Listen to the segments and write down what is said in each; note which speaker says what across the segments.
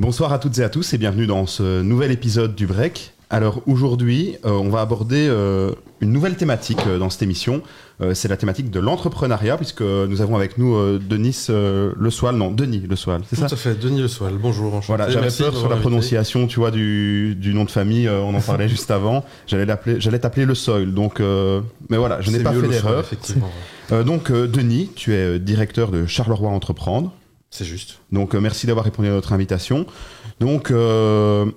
Speaker 1: Bonsoir à toutes et à tous et bienvenue dans ce nouvel épisode du Break. Alors aujourd'hui, euh, on va aborder euh, une nouvelle thématique euh, dans cette émission. c'est la thématique de l'entrepreneuriat puisque nous avons avec nous Denis Le Soil, non Denis Le Soil, c'est ça
Speaker 2: Tout à fait, Denis Le Soil. Bonjour, enchanté.
Speaker 1: Voilà, j'avais peur sur la prononciation, tu vois, du, du, nom de famille. on en parlait juste avant. J'allais l'appeler, j'allais t'appeler Le Soil. Donc, mais voilà, je n'ai pas fait d'erreur. Donc Denis, tu es directeur de Charleroi Entreprendre.
Speaker 2: C'est juste.
Speaker 1: Donc merci d'avoir répondu à notre invitation. Donc euh,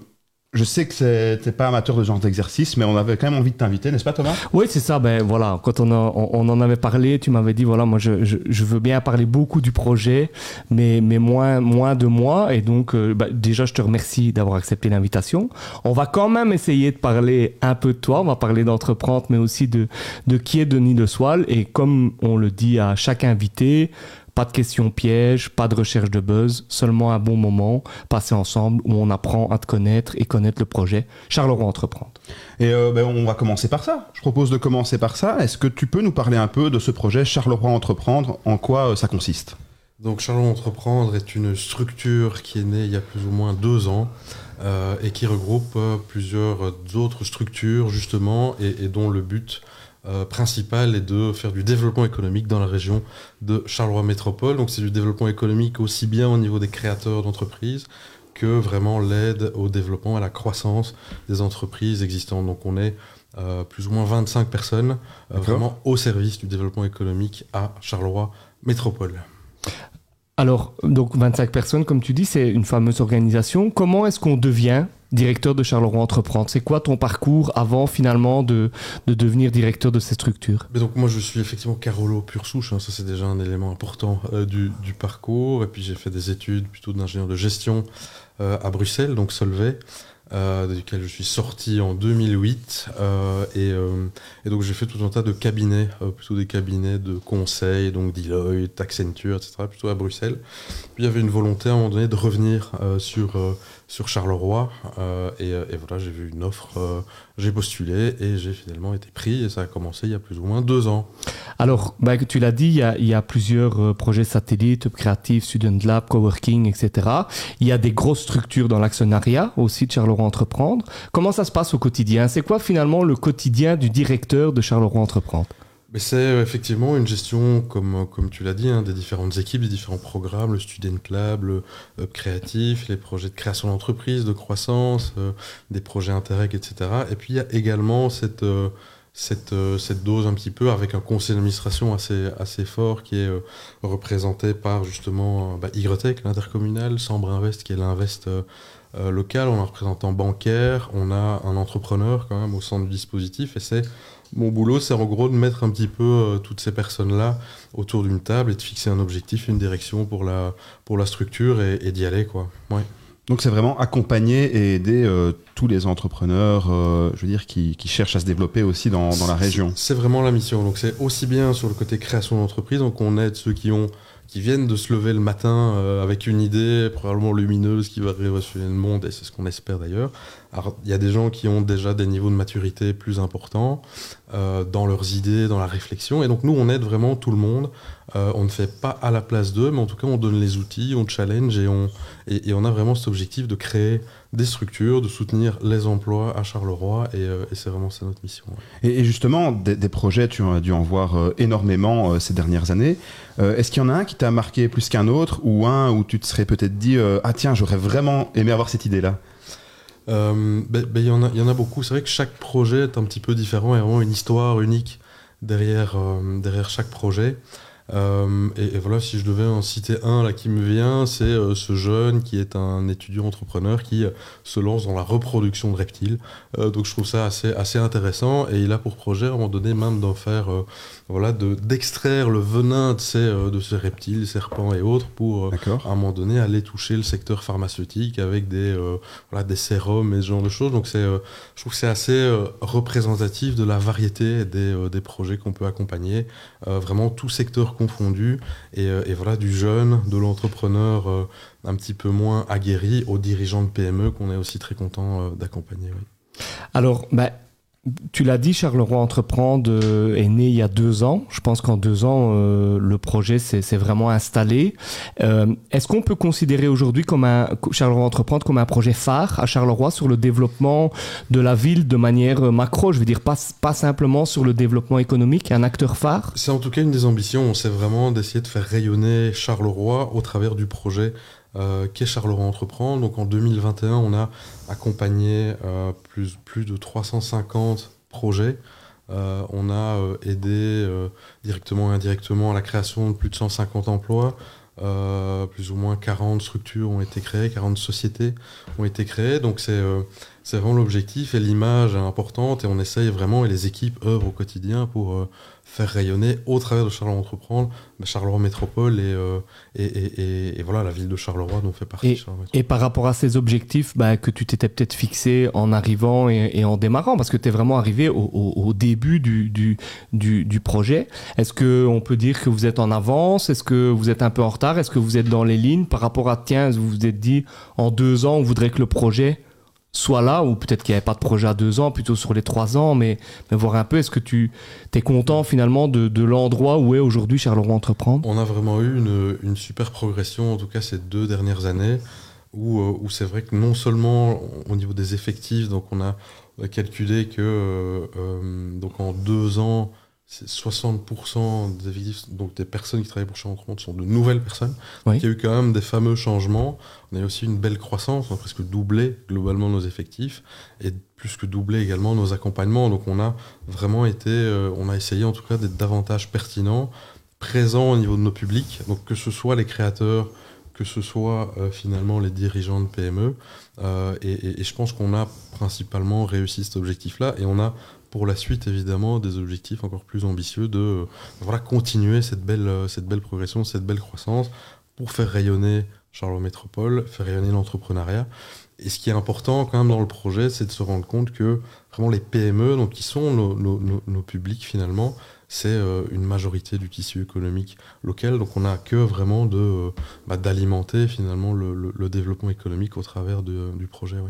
Speaker 1: je sais que tu n'es pas amateur de ce genre d'exercice, mais on avait quand même envie de t'inviter, n'est-ce pas Thomas?
Speaker 3: Oui, c'est ça. Ben voilà, quand on, on, en avait parlé, tu m'avais dit voilà, moi je, je, veux bien parler beaucoup du projet, mais, mais moins, moins de moi. Et donc euh, ben, déjà, je te remercie d'avoir accepté l'invitation. On va quand même essayer de parler un peu de toi. On va parler d'entreprendre, mais aussi de, de qui est Denis de Soile. Et comme on le dit à chaque invité, pas de questions pièges, pas de recherche de buzz, seulement un bon moment passé ensemble où on apprend à te connaître et connaître le projet. Charleroi Entreprendre.
Speaker 1: Et euh, ben, on va commencer par ça. Je propose de commencer par ça. Est-ce que tu peux nous parler un peu de ce projet Charleroi Entreprendre? En quoi euh, ça consiste?
Speaker 2: Donc Charleroi Entreprendre est une structure qui est née il y a plus ou moins deux ans euh, et qui regroupe plusieurs autres structures justement et dont le but euh, principal est de faire du développement économique dans la région de Charleroi Métropole. Donc c'est du développement économique aussi bien au niveau des créateurs d'entreprises que vraiment l'aide au développement, à la croissance des entreprises existantes. Donc on est euh, plus ou moins 25 personnes euh, vraiment au service du développement économique à Charleroi Métropole.
Speaker 3: Alors, donc 25 personnes, comme tu dis, c'est une fameuse organisation. Comment est-ce qu'on devient directeur de Charleroi Entreprendre? C'est quoi ton parcours avant finalement de, devenir directeur de ces structures?
Speaker 2: Mais donc moi je suis effectivement Carolo pure souche, hein. ça c'est déjà un élément important euh, du, parcours. Et puis j'ai fait des études plutôt d'ingénieur de gestion euh, à Bruxelles, donc Solvay. Euh, duquel je suis sorti en 2008. Euh, euh, et, donc j'ai fait tout un tas de cabinets, plutôt des cabinets de conseil, donc Deloitte, Accenture, etc., plutôt à Bruxelles. Puis il y avait une volonté à un moment donné de revenir sur, sur Charleroi. Et, et, voilà, j'ai vu une offre j'ai postulé et j'ai finalement été pris et ça a commencé il y a plus ou moins deux ans.
Speaker 3: Alors, bah, tu l'as dit, il y, a, plusieurs euh, projets satellites, Creative, Student Lab, Coworking, etc. Il y a des grosses structures dans l'actionnariat aussi de Charleroi Entreprendre. Comment ça se passe au quotidien? C'est quoi finalement le quotidien du directeur de Charleroi Entreprendre?
Speaker 2: C'est euh, effectivement une gestion, comme, euh, comme tu l'as dit, hein, des différentes équipes, des différents programmes, le Student Lab, le Hub Créatif, les projets de création d'entreprise, de croissance, euh, des projets Interreg, etc. Et puis il y a également cette, cette, cette dose un petit peu avec un conseil d'administration assez, assez fort qui est représenté par justement bah, YTech, l'intercommunal, Sambre Invest qui est l'invest local, on a un représentant bancaire, on a un entrepreneur quand même au centre du dispositif et c'est mon boulot, c'est en gros de mettre un petit peu euh, toutes ces personnes-là autour d'une table et de fixer un objectif, une direction pour la, pour la structure et, d'y aller. Quoi.
Speaker 1: Donc c'est vraiment accompagner et aider euh, tous les entrepreneurs, euh, je veux dire, qui, cherchent à se développer aussi dans, dans la région.
Speaker 2: C'est vraiment la mission. Donc c'est aussi bien sur le côté création d'entreprise, donc on aide ceux qui ont qui viennent de se lever le matin avec une idée probablement lumineuse qui va révolutionner le monde, et c'est ce qu'on espère d'ailleurs, alors, il y a des gens qui ont déjà des niveaux de maturité plus importants euh, dans leurs idées, dans la réflexion. Et donc, nous, on aide vraiment tout le monde. Euh, on ne fait pas à la place d'eux, mais en tout cas, on donne les outils, on challenge et on, et, on a vraiment cet objectif de créer des structures, de soutenir les emplois à Charleroi. Et, euh, c'est vraiment ça notre mission.
Speaker 1: Et, justement, des, projets, tu as dû en voir énormément ces dernières années. Est-ce qu'il y en a un qui t'a marqué plus qu'un autre ou un où tu te serais peut-être dit Ah, tiens, j'aurais vraiment aimé avoir cette idée-là?
Speaker 2: Euh, ben, ben, il y, en a, y en a beaucoup. C'est vrai que chaque projet est un petit peu différent. Il y a vraiment une histoire unique derrière, euh, derrière chaque projet. Euh, et, voilà, si je devais en citer un là qui me vient, c'est euh, ce jeune qui est un étudiant entrepreneur qui euh, se lance dans la reproduction de reptiles. donc je trouve ça assez, assez intéressant et il a pour projet à un moment donné même d'en faire, voilà, d'extraire le venin de ces, de ces reptiles, serpents et autres pour à un moment donné aller toucher le secteur pharmaceutique avec des, voilà, des sérums et ce genre de choses. Donc c'est, je trouve que c'est assez représentatif de la variété des, des projets qu'on peut accompagner. vraiment tout secteur confondus, euh, et, voilà, du jeune, de l'entrepreneur euh, un petit peu moins aguerri, aux dirigeants de PME qu'on est aussi très content euh, d'accompagner.
Speaker 3: Alors, bah, tu l'as dit, Charleroi Entreprendre euh, est né il y a deux ans. Je pense qu'en deux ans, euh, le projet s'est vraiment installé. Euh, est-ce qu'on peut considérer aujourd'hui comme un Charleroi Entreprendre comme un projet phare à Charleroi sur le développement de la ville de manière macro? Je veux dire, pas, simplement sur le développement économique, un acteur phare?
Speaker 2: C'est en tout cas une des ambitions. C'est vraiment d'essayer de faire rayonner Charleroi au travers du projet euh, qu'est Charleroi Entreprendre. Donc en 2021, on a accompagné euh, plus, de 350 projets. Euh, on a aidé directement et indirectement à la création de plus de 150 emplois. plus ou moins 40 structures ont été créées, 40 sociétés ont été créées. Donc c'est c'est vraiment l'objectif et l'image importante et on essaye vraiment et les équipes œuvrent au quotidien pour faire rayonner au travers de Charleroi Entreprendre, bah, Charleroi Métropole euh, et, et, et, voilà la ville de Charleroi dont fait partie
Speaker 3: Et par rapport à ces objectifs bah, que tu t'étais peut-être fixé en arrivant et, en démarrant, parce que tu es vraiment arrivé au, au, début du, du, du, du projet, est-ce qu'on peut dire que vous êtes en avance? Est-ce que vous êtes un peu en retard? Est-ce que vous êtes dans les lignes? Par rapport à, tiens, vous vous êtes dit, en deux ans, on voudrait que le projet soit là, ou peut-être qu'il n'y avait pas de projet à deux ans, plutôt sur les trois ans, mais, mais voir un peu, est-ce que tu es content finalement de, l'endroit où est aujourd'hui Charleroi Entreprendre?
Speaker 2: On a vraiment eu une, super progression, en tout cas ces deux dernières années, où, euh, où c'est vrai que non seulement au niveau des effectifs, donc on a calculé que euh, euh donc en deux ans, 60% des effectifs, donc des personnes qui travaillent pour Charles Entreprendre sont de nouvelles personnes. il y a eu quand même des fameux changements. On a eu aussi une belle croissance, on a presque doublé globalement nos effectifs et plus que doublé également nos accompagnements. Donc on a vraiment été, euh, on a essayé en tout cas d'être davantage pertinent, présent au niveau de nos publics, donc que ce soit les créateurs, que ce soit euh, finalement les dirigeants de PME. Euh, et, et, je pense qu'on a principalement réussi cet objectif-là et on a pour la suite évidemment des objectifs encore plus ambitieux de euh, voilà, continuer cette belle, euh, cette belle progression, cette belle croissance pour faire rayonner Charleroi Métropole, faire rayonner l'entrepreneuriat. Et ce qui est important quand même dans le projet, c'est de se rendre compte que vraiment les PME, donc qui sont nos, publics finalement, c'est euh, une majorité du tissu économique local. Donc on n'a que vraiment de bah, d'alimenter finalement le, développement économique au travers du projet. Oui.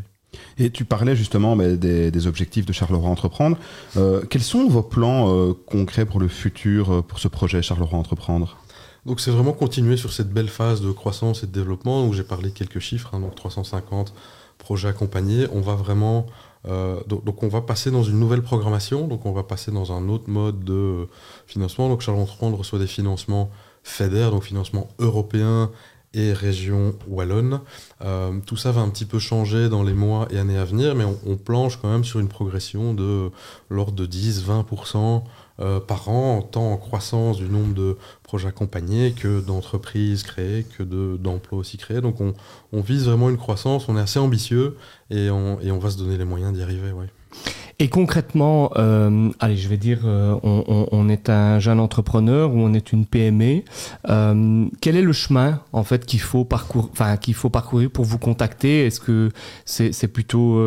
Speaker 1: Et tu parlais justement bah, des, objectifs de Charleroi Entreprendre. Euh, quels sont vos plans euh, concrets pour le futur, euh, pour ce projet Charleroi Entreprendre?
Speaker 2: Donc c'est vraiment continuer sur cette belle phase de croissance et de développement. Donc j'ai parlé de quelques chiffres, hein, donc 350 projets accompagnés. On va vraiment donc, on va passer dans une nouvelle programmation. Donc on va passer dans un autre mode de financement. Donc Charleroi Entreprendre reçoit des financements FEDER, donc financement européen et région wallonne. Euh, tout ça va un petit peu changer dans les mois et années à venir, mais on, planche quand même sur une progression de l'ordre de 10-20% euh, par an, tant en croissance du nombre de projets accompagnés que d'entreprises créées, que d'emplois aussi créés. Donc on, vise vraiment une croissance, on est assez ambitieux et on, va se donner les moyens d'y arriver.
Speaker 3: Et concrètement, euh, allez, je vais dire, euh, on, on, est un jeune entrepreneur ou on est une PME. Euh, quel est le chemin en fait qu'il faut parcourir, enfin qu'il faut parcourir pour vous contacter? Est-ce que c'est plutôt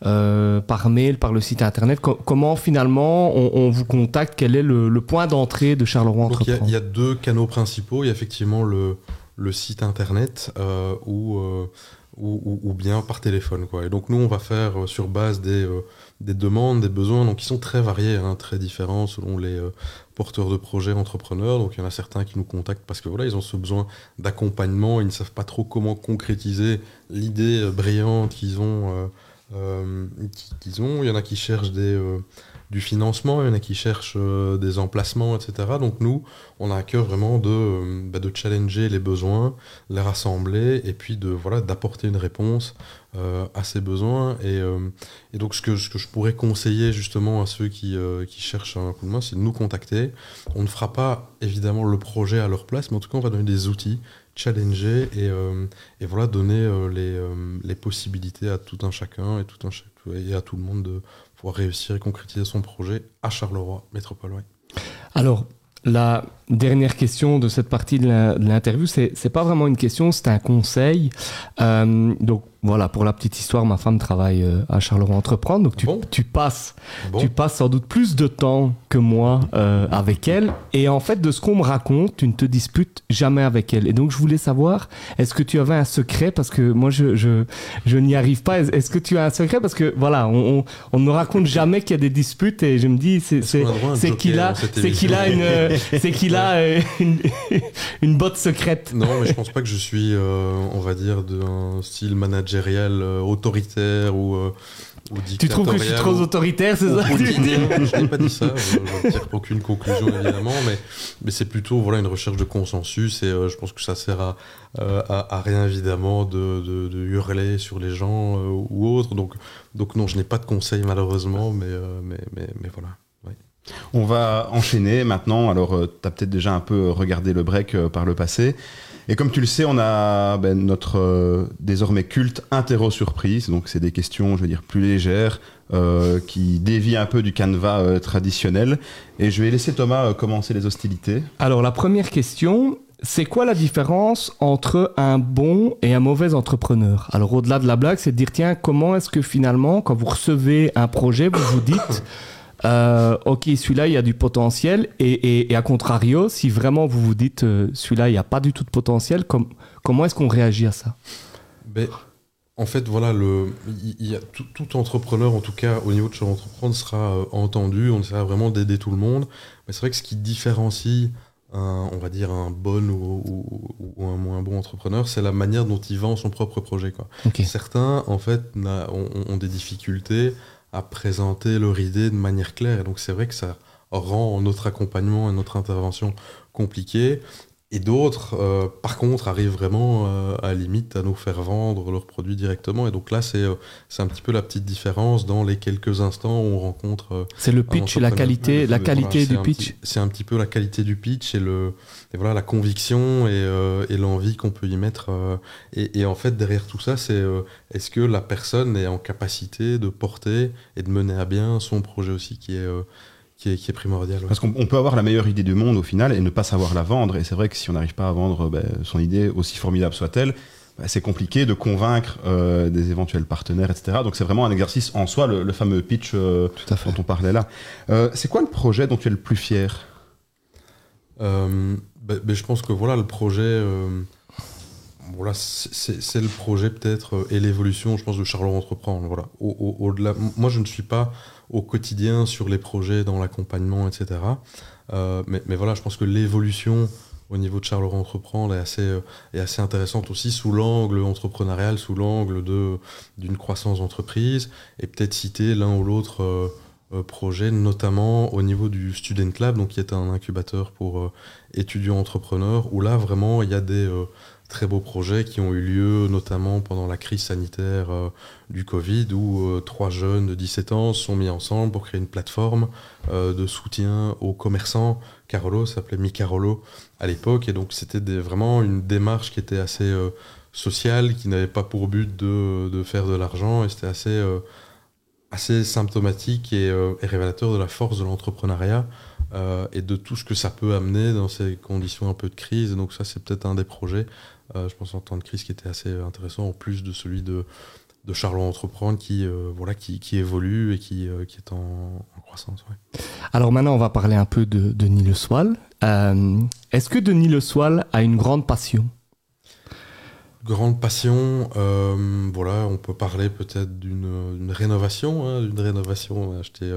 Speaker 3: par mail, par le site internet? Comment finalement on, on, vous contacte? Quel est le, le point d'entrée de Charleroi Entreprendre
Speaker 2: Il y, y, a deux canaux principaux. Il y a effectivement le, le site internet où ou, ou, bien par téléphone. Quoi. Et donc nous, on va faire euh, sur base des, euh, des, demandes, des besoins, donc qui sont très variés, hein, très différents selon les euh, porteurs de projets, entrepreneurs. Donc il y en a certains qui nous contactent parce que voilà, ils ont ce besoin d'accompagnement, ils ne savent pas trop comment concrétiser l'idée brillante qu'ils ont, qu'ils ont. Il y en a qui cherchent des du financement, il y en a qui cherchent euh, des emplacements, etc. Donc nous, on a à cœur vraiment de, euh, bah, de challenger les besoins, les rassembler et puis de voilà d'apporter une réponse euh, à ces besoins. Et, donc ce que, je pourrais conseiller justement à ceux qui, cherchent un coup de main, c'est de nous contacter. On ne fera pas évidemment le projet à leur place, mais en tout cas on va donner des outils challenger et, voilà donner les, les possibilités à tout un chacun et tout un et à tout le monde de, pour réussir et concrétiser son projet à Charleroi Métropole.
Speaker 3: Alors, la dernière question de cette partie de l'interview, c'est pas vraiment une question, c'est un conseil. Euh, donc voilà, pour la petite histoire, ma femme travaille euh, à Charleroi Entreprendre, donc tu, tu passes, tu passes sans doute plus de temps que moi euh, avec elle. Et en fait, de ce qu'on me raconte, tu ne te disputes jamais avec elle. Et donc je voulais savoir, est-ce que tu avais un secret? Parce que moi, je, je, je n'y arrive pas. Est-ce que tu as un secret? Parce que voilà, on, on, ne raconte jamais qu'il y a des disputes. Et je me dis, c'est, qu'il a, c'est qu'il a une, c'est qu'il a une, une botte secrète.
Speaker 2: Non, mais je pense pas que je suis, on va dire, d'un style manager euh, autoritaire ou, euh, ou
Speaker 3: Tu trouves que je suis trop autoritaire, c'est ça
Speaker 2: Je n'ai pas dit ça, je ne tire aucune conclusion évidemment, mais, mais c'est plutôt voilà, une recherche de consensus et euh, je pense que ça sert à, à, rien évidemment de, de, hurler sur les gens ou autres. Donc, donc non, je n'ai pas de conseils malheureusement, mais, mais, mais, mais voilà.
Speaker 1: On va enchaîner maintenant. Alors, tu as peut-être déjà un peu regardé le break par le passé. Et comme tu le sais, on a ben, notre euh, désormais culte interro surprise. Donc c'est des questions, je veux dire, plus légères, euh, qui dévient un peu du canevas euh, traditionnel. Et je vais laisser Thomas commencer les hostilités.
Speaker 3: Alors la première question, c'est quoi la différence entre un bon et un mauvais entrepreneur? Alors au-delà de la blague, c'est de dire tiens, comment est-ce que finalement, quand vous recevez un projet, vous vous dites euh, ok, celui-là, il y a du potentiel. Et, à contrario, si vraiment vous vous dites, euh, celui-là, il n'y a pas du tout de potentiel, comment est-ce qu'on réagit à ça?
Speaker 2: Ben, En fait, voilà, le, y, a tout, entrepreneur, en tout cas au niveau de son entreprendre, sera euh, entendu. On essaiera vraiment d'aider tout le monde. Mais c'est vrai que ce qui différencie un, on va dire un bon ou, un moins bon entrepreneur, c'est la manière dont il vend son propre projet. Quoi. Certains, en fait, ont, des difficultés à présenter leur idée de manière claire. Et donc c'est vrai que ça rend notre accompagnement et notre intervention compliquée. Et d'autres, euh, par contre, arrivent vraiment euh, à limite à nous faire vendre leurs produits directement. Et donc là, c'est euh, c'est un petit peu la petite différence dans les quelques instants où on rencontre.
Speaker 3: c'est le pitch et la qualité, la qualité du pitch.
Speaker 2: C'est un petit peu la qualité du pitch et, le, et voilà, la conviction et, et l'envie qu'on peut y mettre. Et, et, en fait, derrière tout ça, c'est est-ce que la personne est en capacité de porter et de mener à bien son projet aussi qui est qui est, primordial.
Speaker 1: Parce qu'on peut avoir la meilleure idée du monde au final et ne pas savoir la vendre. Et c'est vrai que si on n'arrive pas à vendre ben, son idée, aussi formidable soit-elle, ben, c'est compliqué de convaincre euh, des éventuels partenaires, etc. Donc c'est vraiment un exercice en soi, le, fameux pitch euh, dont on parlait là. Euh, c'est quoi le projet dont tu es le plus fier?
Speaker 2: Ben, Je pense que voilà, le projet voilà, c'est le projet peut-être et l'évolution, je pense, de Charleroi Entreprendre. Voilà. Au-delà, moi, je ne suis pas au quotidien sur les projets, dans l'accompagnement, etc. Euh, mais, voilà, je pense que l'évolution au niveau de Charleroi Entreprendre est assez, euh, intéressante aussi sous l'angle entrepreneurial, sous l'angle d'une croissance d'entreprise, et peut-être citer l'un ou l'autre euh, projet, notamment au niveau du Student Lab, donc qui est un incubateur pour étudiants entrepreneurs, où là vraiment il y a des très beaux projets qui ont eu lieu notamment pendant la crise sanitaire euh, du Covid où euh, trois jeunes de 17 ans sont mis ensemble pour créer une plateforme euh, de soutien aux commerçants. Carolo s'appelait Mi Carolo à l'époque et donc c'était vraiment une démarche qui était assez sociale, qui n'avait pas pour but de, de faire de l'argent et c'était assez, assez symptomatique et, révélateur de la force de l'entrepreneuriat. Et de tout ce que ça peut amener dans ces conditions un peu de crise. donc ça, c'est peut-être un des projets euh, je pense en temps de crise qui était assez intéressant, en plus de celui de, de Charlot Entreprendre qui, euh, voilà, qui, qui, évolue et qui, euh, qui est en, croissance.
Speaker 3: Alors maintenant, on va parler un peu de Denis Le Soil. Est-ce que Denis Le Soil a une grande passion?
Speaker 2: Grande passion, voilà, on peut parler peut-être d'une rénovation, hein, d'une rénovation. On a acheté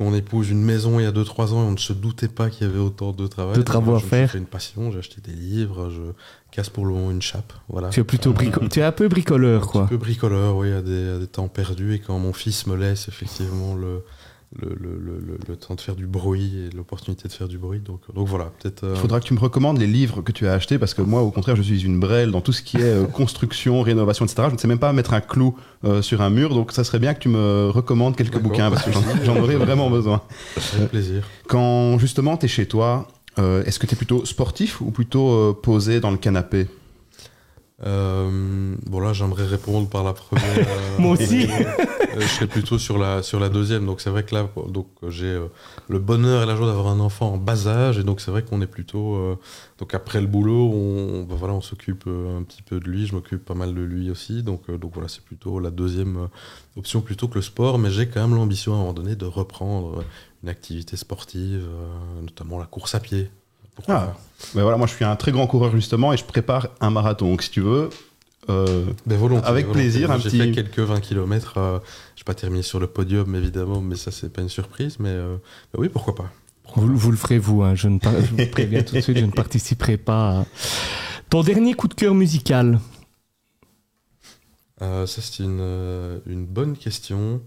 Speaker 2: mon épouse une maison il y a 2-3 ans et on ne se doutait pas qu'il y avait autant de travail.
Speaker 3: De travaux à faire.
Speaker 2: J'ai une passion, j'ai acheté des livres, je casse pour le moment une chape. Voilà.
Speaker 3: Tu es plutôt brico tu es un peu bricoleur, quoi.
Speaker 2: Un peu bricoleur, oui, à des, à des temps perdus et quand mon fils me laisse effectivement le, le, le, le, temps de faire du bruit et l'opportunité de faire du bruit. Donc, donc voilà, peut-être.
Speaker 1: Il faudra que tu me recommandes les livres que tu as achetés parce que moi, au contraire, je suis une brêle dans tout ce qui est euh, construction, rénovation, etc. Je ne sais même pas mettre un clou euh, sur un mur, donc ça serait bien que tu me recommandes quelques bouquins parce que j'en aurais vraiment besoin.
Speaker 2: Avec plaisir.
Speaker 1: Quand justement tu es chez toi, est-ce que tu es plutôt sportif ou plutôt posé dans le canapé?
Speaker 2: Euh, bon là, j'aimerais répondre par la première. euh,
Speaker 3: Moi aussi.
Speaker 2: Euh, je serais plutôt sur la sur la deuxième. Donc c'est vrai que là, donc j'ai euh, le bonheur et la joie d'avoir un enfant en bas âge, et donc c'est vrai qu'on est plutôt. euh, donc après le boulot, on bah, voilà, on s'occupe un petit peu de lui. Je m'occupe pas mal de lui aussi. Donc donc voilà, c'est plutôt la deuxième option plutôt que le sport. Mais j'ai quand même l'ambition à un moment donné de reprendre une activité sportive, notamment la course à pied. Pourquoi
Speaker 1: Ah. Ben voilà, moi je suis un très grand coureur justement et je prépare un marathon. Donc si tu veux, euh,
Speaker 2: Ben, volontiers,
Speaker 1: Avec
Speaker 2: volontiers.
Speaker 1: plaisir, un
Speaker 2: J'ai
Speaker 1: petit-
Speaker 2: fait quelques 20 km. euh, je n'ai pas terminé sur le podium, évidemment, mais ça, c'est pas une surprise. Mais euh, ben oui, pourquoi pas.
Speaker 3: Vous, vous le ferez vous, hein. je, ne par- je vous préviens tout de suite, je ne participerai pas. à- Ton dernier coup de cœur musical
Speaker 2: Euh, ça, c'est une, une bonne question.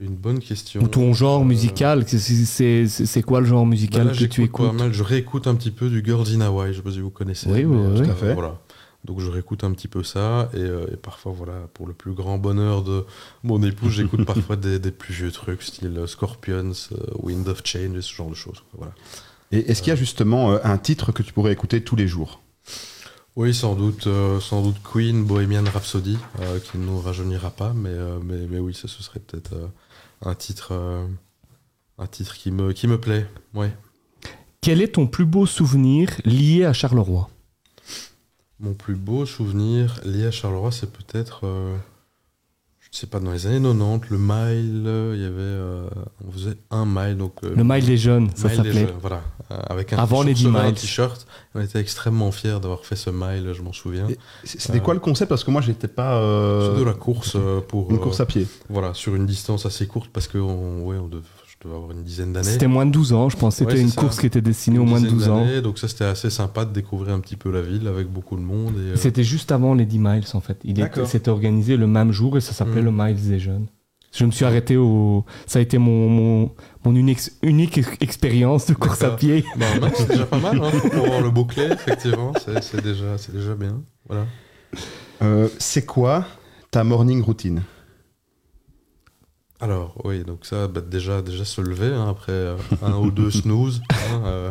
Speaker 2: Une bonne question.
Speaker 3: Ou ton genre
Speaker 2: Euh,
Speaker 3: musical c'est- c'est- C'est c'est quoi le genre musical
Speaker 2: là,
Speaker 3: que tu
Speaker 2: pas
Speaker 3: écoutes?
Speaker 2: mal. Je réécoute un petit peu du Girls in Hawaii. Je sais pas si vous connaissez.
Speaker 3: Oui, oui, oui,
Speaker 1: tout à fait.
Speaker 2: Voilà. Donc je réécoute un petit peu ça et, euh, et parfois voilà pour le plus grand bonheur de mon épouse j'écoute parfois des, des plus vieux trucs style euh, Scorpions, euh, Wind of Change, ce genre de choses. Voilà.
Speaker 1: et est-ce qu'il y a justement euh, un titre que tu pourrais écouter tous les jours?
Speaker 2: Oui, sans doute, euh, sans doute Queen, Bohemian Rhapsody, euh, qui ne nous rajeunira pas, mais, euh, mais, mais oui, ça ce serait peut-être euh, un titre, euh, un titre qui me, qui me plaît. Ouais.
Speaker 3: Quel est ton plus beau souvenir lié à Charleroi?
Speaker 2: Mon plus beau souvenir lié à Charleroi, c'est peut-être, euh, je ne sais pas, dans les années 90, le mile, euh, il y avait, euh, on faisait un mile, donc euh,
Speaker 3: Le Mile des Jeunes, ça s'appelait.
Speaker 2: Voilà, avec un
Speaker 3: Avant
Speaker 2: t-shirt
Speaker 3: les 10
Speaker 2: sur un
Speaker 3: miles.
Speaker 2: t-shirt. On était extrêmement fiers d'avoir fait ce mile, je m'en souviens.
Speaker 1: C'était
Speaker 2: Euh,
Speaker 1: quoi le concept? Parce que moi j'étais pas. euh,
Speaker 2: C'est de la course euh, pour
Speaker 1: Une course à pied.
Speaker 2: Voilà, sur une distance assez courte parce que on, ouais, on dev- je devais avoir une dizaine d'années.
Speaker 3: C'était moins de 12 ans, je pense. C'était
Speaker 2: Ouais,
Speaker 3: une
Speaker 2: ça.
Speaker 3: course qui était destinée aux moins de
Speaker 2: dizaine
Speaker 3: 12 ans.
Speaker 2: Donc ça, c'était assez sympa de découvrir un petit peu la ville avec beaucoup de monde. Et, euh,
Speaker 3: C'était juste avant les 10 miles en fait. Il. C'était organisé le même jour et ça s'appelait
Speaker 2: Mm.
Speaker 3: le Miles des Jeunes. Je me suis arrêté au. Ça a été mon, mon, mon unique, unique ex- expérience de course à pied.
Speaker 2: bah, c'est déjà pas mal hein, pour avoir le bouclé, effectivement. C'est déjà, c'est déjà bien. Voilà.
Speaker 1: Euh, c'est quoi ta morning routine?
Speaker 2: Alors, oui, donc ça, bah, déjà, déjà se lever hein, après euh, un ou deux snooze, hein, euh,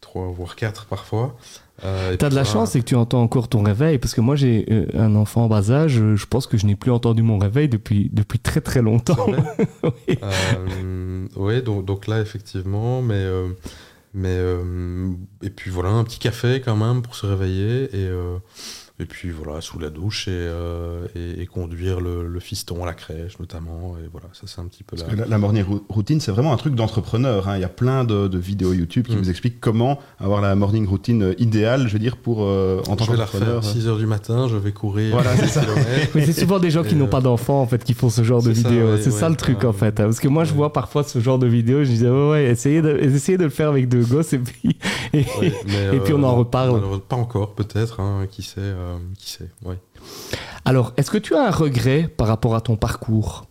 Speaker 2: trois voire quatre parfois. Euh,
Speaker 3: T'as de la chance, c'est que tu entends encore ton réveil, parce que moi j'ai un enfant en bas âge, je pense que je n'ai plus entendu mon réveil depuis, depuis très très longtemps. Oui.
Speaker 2: Ouais, donc, donc là, effectivement, mais, mais et puis voilà, un petit café quand même pour se réveiller, et, et puis voilà, sous la douche, et, euh, et, et conduire le, le fiston à la crèche, notamment, et voilà, ça c'est un petit peu
Speaker 1: Parce que la, la morning rou- routine, c'est vraiment un truc d'entrepreneur. hein. Il y a plein de, de vidéos YouTube qui
Speaker 2: Mm.
Speaker 1: vous expliquent comment avoir la morning routine euh, idéale, je veux dire, pour euh, en tant
Speaker 2: Je vais la
Speaker 1: qu'entrepreneur.
Speaker 2: refaire 6h du matin, je vais courir.
Speaker 1: Voilà, c'est ça.
Speaker 3: Mais c'est souvent des gens qui n'ont
Speaker 2: euh,
Speaker 3: pas d'enfants en fait qui font ce genre de vidéos.
Speaker 2: ouais,
Speaker 3: c'est ça
Speaker 2: ouais.
Speaker 3: le truc
Speaker 2: Ah,
Speaker 3: en fait. hein. Parce que moi je vois parfois ce genre de vidéos, je disais ouais, ouais essayez de, essayez de le faire avec deux gosses et puis. et-
Speaker 2: Ouais, mais,
Speaker 3: Et puis on en reparle.
Speaker 2: Pas encore, peut-être, hein, qui sait, euh, qui sait, ouais.
Speaker 3: Alors, est-ce que tu as un regret par rapport à ton parcours?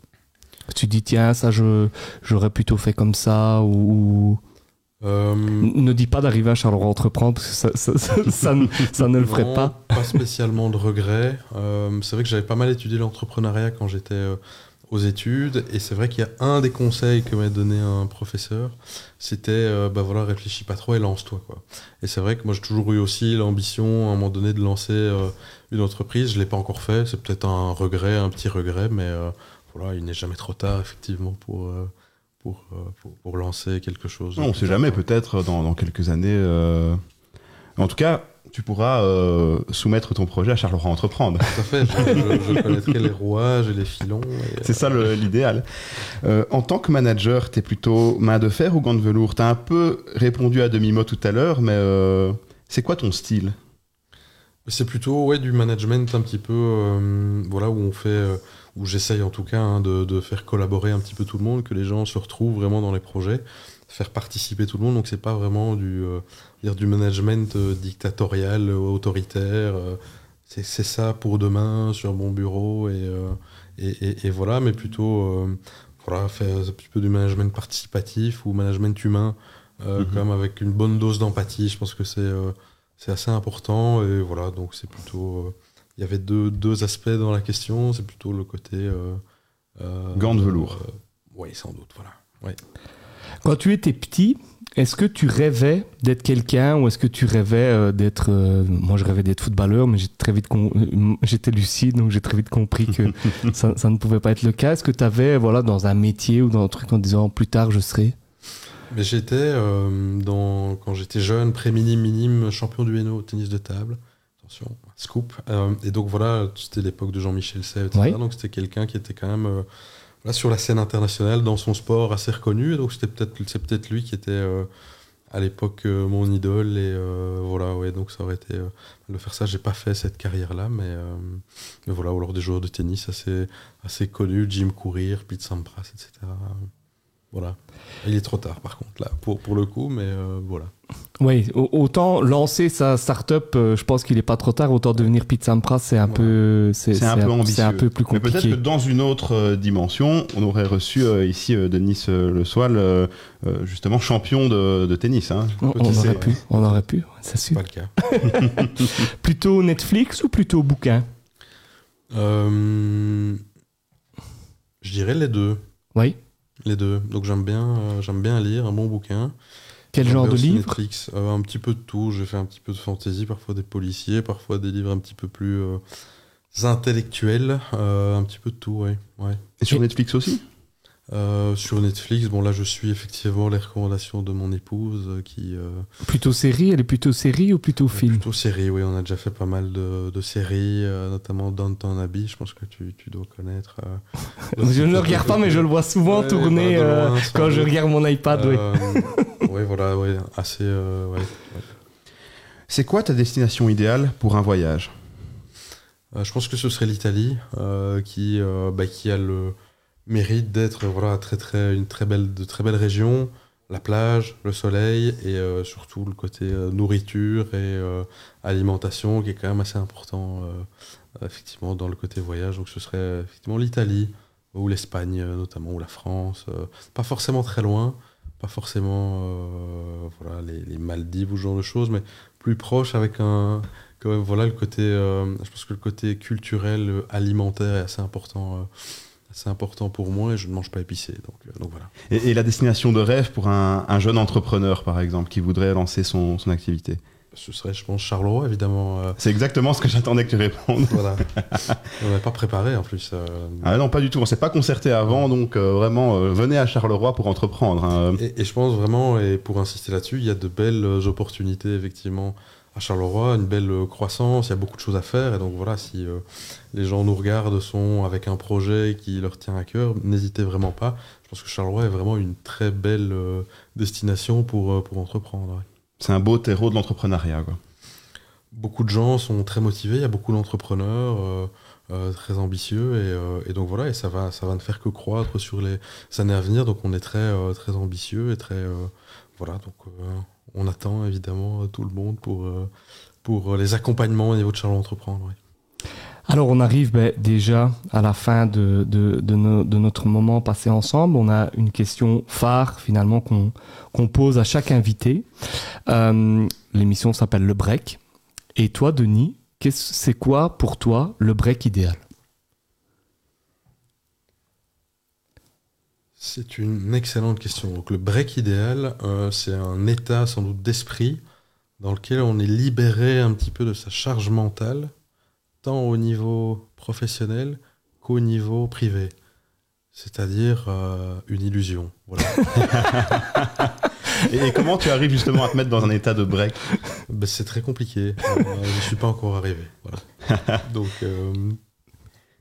Speaker 3: Tu dis tiens ça je j'aurais plutôt fait comme ça ou.
Speaker 2: Euh,
Speaker 3: Ne dis pas d'arriver à Charleroi entreprendre parce que ça, ça, ça- ça ne, le ferait
Speaker 2: Non,
Speaker 3: pas.
Speaker 2: Pas spécialement de regrets. Euh, c'est vrai que j'avais pas mal étudié l'entrepreneuriat quand j'étais euh, aux études, et c'est vrai qu'il y a un des conseils que m'a donné un professeur, c'était euh, bah voilà, réfléchis pas trop et lance-toi quoi. Et c'est vrai que moi j'ai toujours eu aussi l'ambition à un moment donné de lancer euh, une entreprise. Je l'ai pas encore fait. C'est peut-être un regret, un petit regret, mais euh, voilà, il n'est jamais trop tard effectivement pour euh, pour, pour, pour lancer quelque chose.
Speaker 1: Non, on sait jamais, peut-être dans, dans quelques années. En tout cas, tu pourras euh, soumettre ton projet à Charleroi Entreprendre.
Speaker 2: Tout à fait. Je, je- je connaîtrai les rouages et les filons. et,
Speaker 1: C'est ça l'idéal. Euh, en tant que manager, tu es plutôt main de fer ou gant de velours? Tu as un peu répondu à demi-mot tout à l'heure, mais euh, c'est quoi ton style?
Speaker 2: C'est plutôt ouais, du management un petit peu, euh, voilà, où on fait, euh, où j'essaye en tout cas hein, de, de faire collaborer un petit peu tout le monde, que les gens se retrouvent vraiment dans les projets, faire participer tout le monde. Donc c'est pas vraiment du, euh, dire du management euh, dictatorial, autoritaire. c'est ça pour demain sur mon bureau et, et, et- et voilà, mais plutôt voilà, faire un petit peu du management participatif ou management humain, quand même avec une bonne dose d'empathie. Je pense que c'est c'est assez important et voilà, donc c'est plutôt. euh, Il y avait deux, deux aspects dans la question, c'est plutôt le côté. Euh, euh,
Speaker 1: Gants de velours.
Speaker 2: oui, sans doute, voilà. Ouais.
Speaker 3: Quand tu étais petit, est-ce que tu rêvais d'être quelqu'un ou est-ce que tu rêvais euh, d'être. euh, moi, je rêvais d'être footballeur, mais j'ai très vite euh, j'étais lucide, donc j'ai très vite compris que ça, ça ne pouvait pas être le cas. Est-ce que tu avais, voilà, dans un métier ou dans un truc en disant plus tard je serai?
Speaker 2: Mais j'étais, euh, dans, quand j'étais jeune, pré-minime, minime, champion du Hainaut au tennis de table. Attention, scoop. Euh, et donc voilà, c'était l'époque de Jean-Michel Sey, etc.
Speaker 3: Ouais.
Speaker 2: Donc c'était quelqu'un qui était quand même euh, sur la scène internationale, dans son sport, assez reconnu. Et donc c'était peut-être, c'est peut-être lui qui était à l'époque mon idole. Et voilà, ouais, donc ça aurait été de faire ça. J'ai pas fait cette carrière-là, mais, mais voilà, ou alors des joueurs de tennis assez, assez connus, Jim Courir, Pete Sampras, etc. Voilà. Il est trop tard, par contre, là, pour, pour le coup, mais euh, voilà.
Speaker 3: Oui, au- autant lancer sa start-up, euh, je pense qu'il n'est pas trop tard. Autant devenir Pizza Sampras, c'est un
Speaker 2: Ouais.
Speaker 3: peu, c'est
Speaker 1: un peu ambitieux.
Speaker 3: c'est un peu plus
Speaker 1: Mais peut-être
Speaker 3: compliqué.
Speaker 1: que dans une autre euh, dimension, on aurait reçu euh, ici euh, Denis euh, Le Soil, justement champion de, de tennis. hein.
Speaker 3: On, aurait pu, on aurait pu, c'est
Speaker 2: C'est
Speaker 3: sûr.
Speaker 2: pas le cas.
Speaker 3: Plutôt Netflix ou plutôt bouquin?
Speaker 2: Euh, je dirais les deux.
Speaker 3: Oui.
Speaker 2: Les deux. Donc j'aime bien, euh, j'aime bien lire un bon bouquin.
Speaker 3: Quel genre de livre
Speaker 2: Netflix. Euh, Un petit peu de tout. J'ai fait un petit peu de fantasy, parfois des policiers, parfois des livres un petit peu plus euh, intellectuels. euh, un petit peu de tout, ouais. ouais.
Speaker 1: Et sur
Speaker 3: Et-
Speaker 1: Netflix aussi?
Speaker 2: Euh, sur Netflix, bon là je suis effectivement les recommandations de mon épouse euh, qui... euh,
Speaker 3: Plutôt série Elle est plutôt série ou plutôt film?
Speaker 2: Plutôt série, oui, on a déjà fait pas mal de, de séries, euh, notamment Downton Abbey, je pense que tu, tu dois connaître. euh.
Speaker 3: Je ne le regarde pas, mais je le vois souvent
Speaker 2: Ouais,
Speaker 3: tourner
Speaker 2: bah,
Speaker 3: euh,
Speaker 2: loin,
Speaker 3: quand je regarde mon iPad. oui.
Speaker 2: Ouais, voilà, ouais, assez. euh, ouais, ouais.
Speaker 1: C'est quoi ta destination idéale pour un voyage?
Speaker 2: Euh, je pense que ce serait l'Italie euh, qui, euh, bah, qui a le mérite d'être voilà, très, très, une très belle, de très belles régions. La plage, le soleil et euh, surtout le côté euh, nourriture et euh, alimentation qui est quand même assez important effectivement dans le côté voyage. Donc ce serait effectivement l'Italie ou l'Espagne notamment ou la France. pas forcément très loin, pas forcément voilà, les, Maldives ou ce genre de choses, mais plus proche avec un, quand même, voilà le côté je pense que le côté culturel alimentaire est assez important assez important pour moi et je ne mange pas épicé donc, euh, donc voilà
Speaker 1: et, et la destination de rêve pour un, un jeune entrepreneur, par exemple, qui voudrait lancer son, son activité?
Speaker 2: Ce serait je pense Charleroi évidemment euh,
Speaker 1: C'est exactement ce que j'attendais que tu répondes.
Speaker 2: voilà on n'avait pas préparé en plus euh,
Speaker 1: Ah non, pas du tout. On s'est pas concerté avant, donc euh, vraiment, euh, venez à Charleroi pour entreprendre. hein.
Speaker 2: et, et je pense vraiment et pour insister là-dessus il y a de belles opportunités effectivement à Charleroi une belle euh, croissance il y a beaucoup de choses à faire et donc voilà si euh, les gens nous regardent sont avec un projet qui leur tient à cœur n'hésitez vraiment pas je pense que Charleroi est vraiment une très belle euh, destination pour, euh, pour entreprendre ouais.
Speaker 1: C'est un beau terreau de l'entrepreneuriat.
Speaker 2: beaucoup de gens sont très motivés, il y a beaucoup d'entrepreneurs euh, très ambitieux et, euh, et donc voilà, et ça va, ça va ne faire que croître sur les années à venir. Donc on est très, euh, très ambitieux et très voilà, donc euh, on attend évidemment euh, tout le monde pour, euh, pour les accompagnements au niveau de Charles Entreprendre.
Speaker 3: Alors on arrive ben, déjà à la fin de, de, de, no- de notre moment passé ensemble. On a une question phare finalement qu'on pose à chaque invité. L'émission s'appelle Le Break. Et toi, Denis, c'est quoi pour toi le break idéal?
Speaker 2: C'est une excellente question. Donc le break idéal, euh, c'est un état sans doute d'esprit dans lequel on est libéré un petit peu de sa charge mentale, tant au niveau professionnel qu'au niveau privé. C'est-à-dire euh, une illusion. Voilà.
Speaker 1: Et, comment tu arrives justement à te mettre dans un état de break?
Speaker 2: Ben, c'est très compliqué. Euh, je ne suis pas encore arrivé. Voilà. Donc,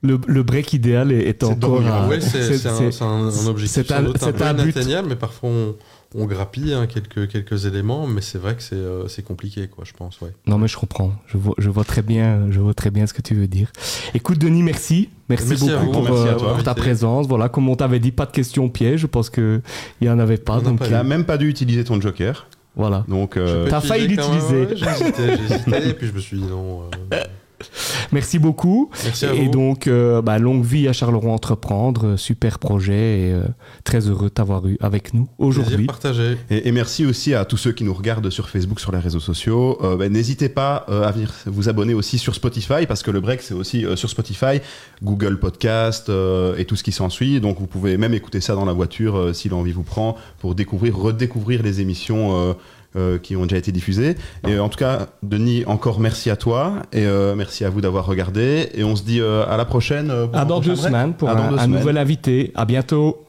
Speaker 3: le, le break idéal est, est encore
Speaker 2: ouais, c'est
Speaker 3: c'est-
Speaker 2: c'est un, un- objectif
Speaker 3: c'est
Speaker 2: inatteignable, mais parfois on, on grappille hein, quelques, quelques éléments, mais c'est vrai que c'est euh, c'est compliqué, quoi, je pense. Ouais.
Speaker 3: Non mais je comprends, je vois, je vois très bien, je vois très bien ce que tu veux dire. Écoute Denis, merci, merci, beaucoup
Speaker 2: vous,
Speaker 3: pour,
Speaker 1: merci à
Speaker 3: euh,
Speaker 1: toi.
Speaker 3: pour ta
Speaker 2: Invité.
Speaker 3: présence. Voilà, comme on t'avait dit, pas de questions pièges. Je pense que il y en avait pas.
Speaker 2: On n'a
Speaker 3: Donc
Speaker 1: Tu
Speaker 3: euh,
Speaker 1: n'as même pas dû utiliser ton joker.
Speaker 3: voilà.
Speaker 1: Donc, euh,
Speaker 3: T'as failli l'utiliser.
Speaker 2: ouais, hésité, et puis je me suis dit non.
Speaker 3: Merci beaucoup.
Speaker 2: Merci à
Speaker 3: et
Speaker 2: vous.
Speaker 3: donc, euh, bah, longue vie à Charleroi Entreprendre, euh, super projet et euh, très heureux de t'avoir eu avec nous aujourd'hui.
Speaker 2: partagé.
Speaker 1: Et, et merci aussi à tous ceux qui nous regardent sur Facebook, sur les réseaux sociaux. Euh, ben, N'hésitez pas euh, à venir vous abonner aussi sur Spotify, parce que le break, c'est aussi euh, sur Spotify, Google Podcast euh, et tout ce qui s'ensuit. Donc vous pouvez même écouter ça dans la voiture euh, si l'envie vous prend, pour découvrir, redécouvrir les émissions. Euh, qui ont déjà été diffusées. Et euh, en tout cas, Denis, encore merci à toi et euh, merci à vous d'avoir regardé. Et on se dit euh, à la prochaine. euh, pour
Speaker 3: À
Speaker 1: un
Speaker 3: dans deux semaines pour un,
Speaker 1: deux
Speaker 3: un
Speaker 1: semaines.
Speaker 3: nouvel invité. À bientôt.